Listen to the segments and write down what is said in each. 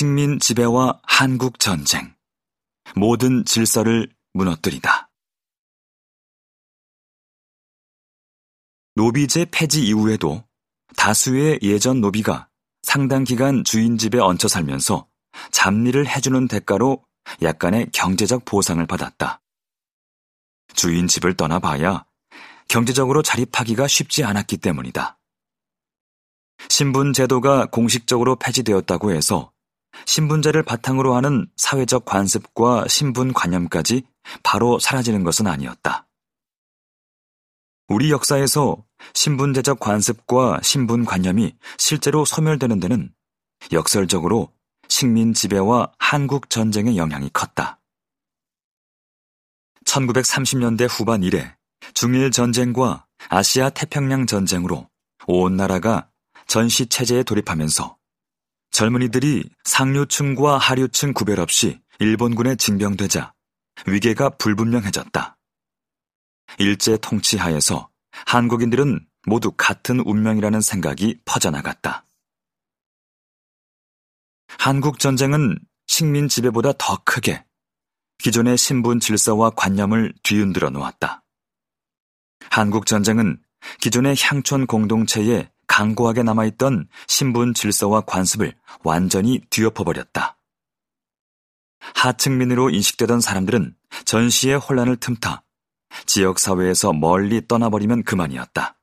식민 지배와 한국 전쟁. 모든 질서를 무너뜨리다. 노비제 폐지 이후에도 다수의 예전 노비가 상당 기간 주인 집에 얹혀 살면서 잡일을 해주는 대가로 약간의 경제적 보상을 받았다. 주인 집을 떠나봐야 경제적으로 자립하기가 쉽지 않았기 때문이다. 신분 제도가 공식적으로 폐지되었다고 해서 신분제를 바탕으로 하는 사회적 관습과 신분 관념까지 바로 사라지는 것은 아니었다. 우리 역사에서 신분제적 관습과 신분 관념이 실제로 소멸되는 데는 역설적으로 식민 지배와 한국 전쟁의 영향이 컸다. 1930년대 후반 이래 중일 전쟁과 아시아 태평양 전쟁으로 온 나라가 전시 체제에 돌입하면서 젊은이들이 상류층과 하류층 구별 없이 일본군에 징병되자 위계가 불분명해졌다. 일제 통치하에서 한국인들은 모두 같은 운명이라는 생각이 퍼져나갔다. 한국 전쟁은 식민 지배보다 더 크게 기존의 신분 질서와 관념을 뒤흔들어 놓았다. 한국 전쟁은 기존의 향촌 공동체에 강고하게 남아있던 신분 질서와 관습을 완전히 뒤엎어버렸다. 하층민으로 인식되던 사람들은 전시의 혼란을 틈타 지역사회에서 멀리 떠나버리면 그만이었다.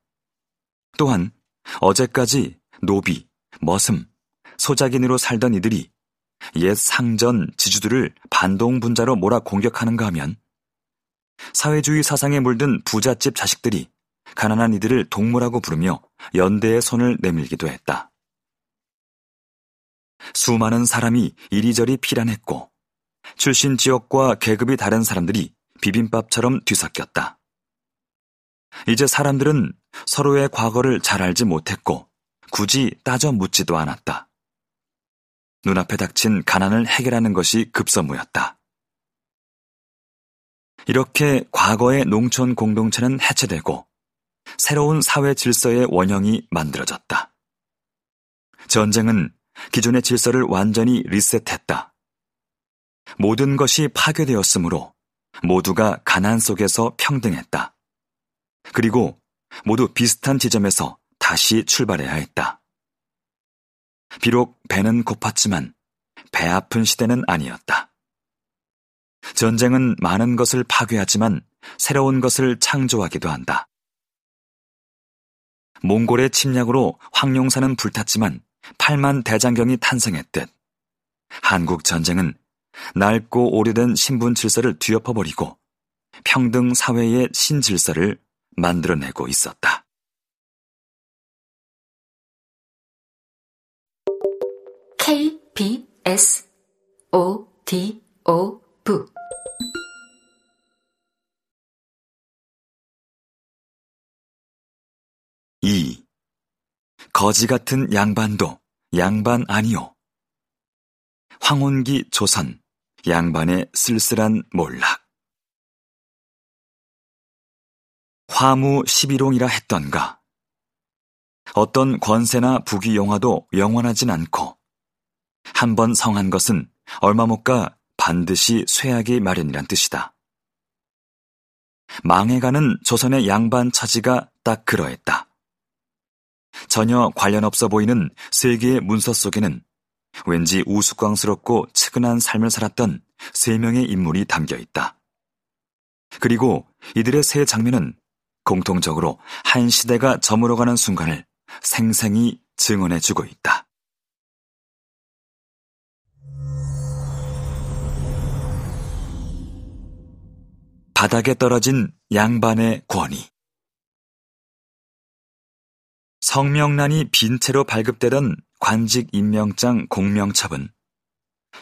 또한 어제까지 노비, 머슴, 소작인으로 살던 이들이 옛 상전 지주들을 반동분자로 몰아 공격하는가 하면 사회주의 사상에 물든 부잣집 자식들이 가난한 이들을 동물하고 부르며 연대의 손을 내밀기도 했다. 수많은 사람이 이리저리 피란했고 출신 지역과 계급이 다른 사람들이 비빔밥처럼 뒤섞였다. 이제 사람들은 서로의 과거를 잘 알지 못했고 굳이 따져 묻지도 않았다. 눈앞에 닥친 가난을 해결하는 것이 급선무였다. 이렇게 과거의 농촌 공동체는 해체되고 새로운 사회 질서의 원형이 만들어졌다. 전쟁은 기존의 질서를 완전히 리셋했다. 모든 것이 파괴되었으므로 모두가 가난 속에서 평등했다. 그리고 모두 비슷한 지점에서 다시 출발해야 했다. 비록 배는 고팠지만 배 아픈 시대는 아니었다. 전쟁은 많은 것을 파괴하지만 새로운 것을 창조하기도 한다. 몽골의 침략으로 황룡사는 불탔지만 8만 대장경이 탄생했듯 한국 전쟁은 낡고 오래된 신분 질서를 뒤엎어버리고 평등 사회의 신질서를 만들어내고 있었다. KBS O D O V 거지 같은 양반도 양반 아니오. 황혼기 조선 양반의 쓸쓸한 몰락. 화무 11홍이라 했던가. 어떤 권세나 부귀 영화도 영원하진 않고 한 번 성한 것은 얼마 못 가 반드시 쇠하기 마련이란 뜻이다. 망해가는 조선의 양반 처지가 딱 그러했다. 전혀 관련 없어 보이는 세계의 문서 속에는 왠지 우스꽝스럽고 측은한 삶을 살았던 세 명의 인물이 담겨 있다. 그리고 이들의 세 장면은 공통적으로 한 시대가 저물어가는 순간을 생생히 증언해주고 있다. 바닥에 떨어진 양반의 권위. 성명란이 빈 채로 발급되던 관직 임명장 공명첩은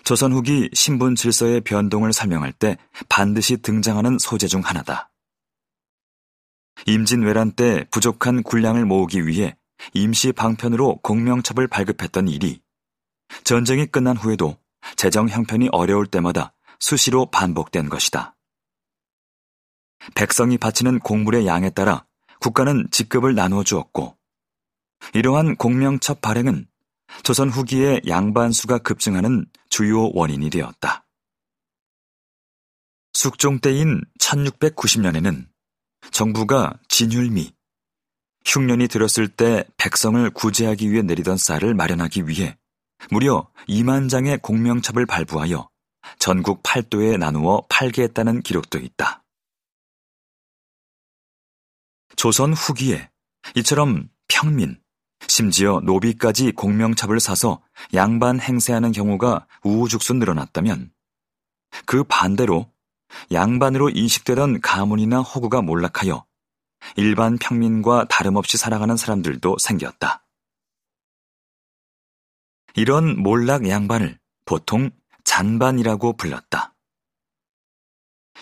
조선 후기 신분 질서의 변동을 설명할 때 반드시 등장하는 소재 중 하나다. 임진왜란 때 부족한 군량을 모으기 위해 임시 방편으로 공명첩을 발급했던 일이 전쟁이 끝난 후에도 재정 형편이 어려울 때마다 수시로 반복된 것이다. 백성이 바치는 공물의 양에 따라 국가는 직급을 나누어 주었고 이러한 공명첩 발행은 조선 후기에 양반수가 급증하는 주요 원인이 되었다. 숙종 때인 1690년에는 정부가 진율미, 흉년이 들었을 때 백성을 구제하기 위해 내리던 쌀을 마련하기 위해 무려 2만 장의 공명첩을 발부하여 전국 8도에 나누어 팔게 했다는 기록도 있다. 조선 후기에 이처럼 평민, 심지어 노비까지 공명첩을 사서 양반 행세하는 경우가 우후죽순 늘어났다면 그 반대로 양반으로 인식되던 가문이나 호구가 몰락하여 일반 평민과 다름없이 살아가는 사람들도 생겼다. 이런 몰락 양반을 보통 잔반이라고 불렀다.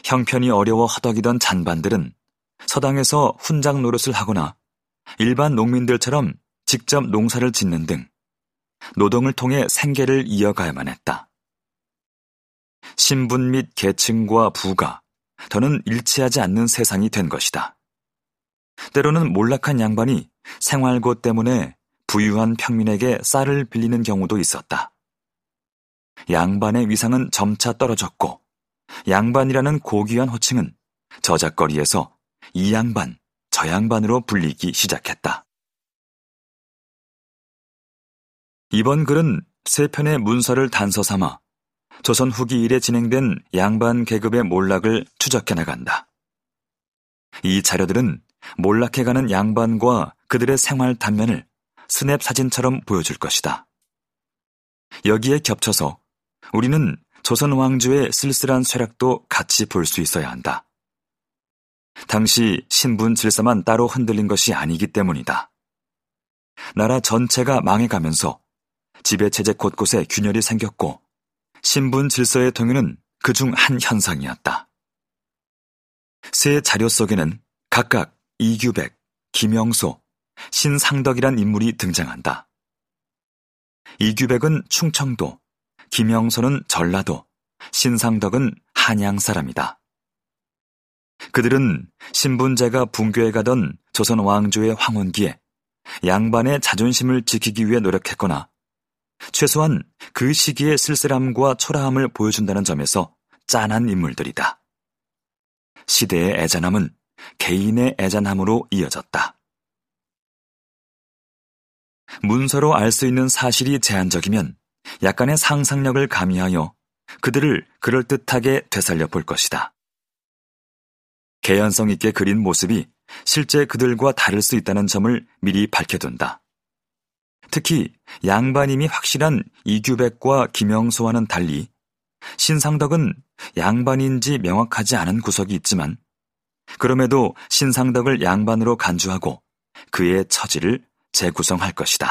형편이 어려워 허덕이던 잔반들은 서당에서 훈장 노릇을 하거나 일반 농민들처럼 직접 농사를 짓는 등 노동을 통해 생계를 이어가야만 했다. 신분 및 계층과 부가 더는 일치하지 않는 세상이 된 것이다. 때로는 몰락한 양반이 생활고 때문에 부유한 평민에게 쌀을 빌리는 경우도 있었다. 양반의 위상은 점차 떨어졌고 양반이라는 고귀한 호칭은 저작거리에서 이 양반, 저 양반으로 불리기 시작했다. 이번 글은 세 편의 문서를 단서 삼아 조선 후기 일에 진행된 양반 계급의 몰락을 추적해 나간다. 이 자료들은 몰락해가는 양반과 그들의 생활 단면을 스냅 사진처럼 보여줄 것이다. 여기에 겹쳐서 우리는 조선 왕조의 쓸쓸한 쇠락도 같이 볼 수 있어야 한다. 당시 신분 질서만 따로 흔들린 것이 아니기 때문이다. 나라 전체가 망해가면서 지배체제 곳곳에 균열이 생겼고 신분 질서의 동요는 그중 한 현상이었다. 세 자료 속에는 각각 이규백, 김영소, 신상덕이란 인물이 등장한다. 이규백은 충청도, 김영소는 전라도, 신상덕은 한양 사람이다. 그들은 신분제가 붕괴해 가던 조선 왕조의 황혼기에 양반의 자존심을 지키기 위해 노력했거나 최소한 그 시기의 쓸쓸함과 초라함을 보여준다는 점에서 짠한 인물들이다. 시대의 애잔함은 개인의 애잔함으로 이어졌다. 문서로 알 수 있는 사실이 제한적이면 약간의 상상력을 가미하여 그들을 그럴듯하게 되살려 볼 것이다. 개연성 있게 그린 모습이 실제 그들과 다를 수 있다는 점을 미리 밝혀둔다. 특히 양반임이 확실한 이규백과 김영소와는 달리 신상덕은 양반인지 명확하지 않은 구석이 있지만 그럼에도 신상덕을 양반으로 간주하고 그의 처지를 재구성할 것이다.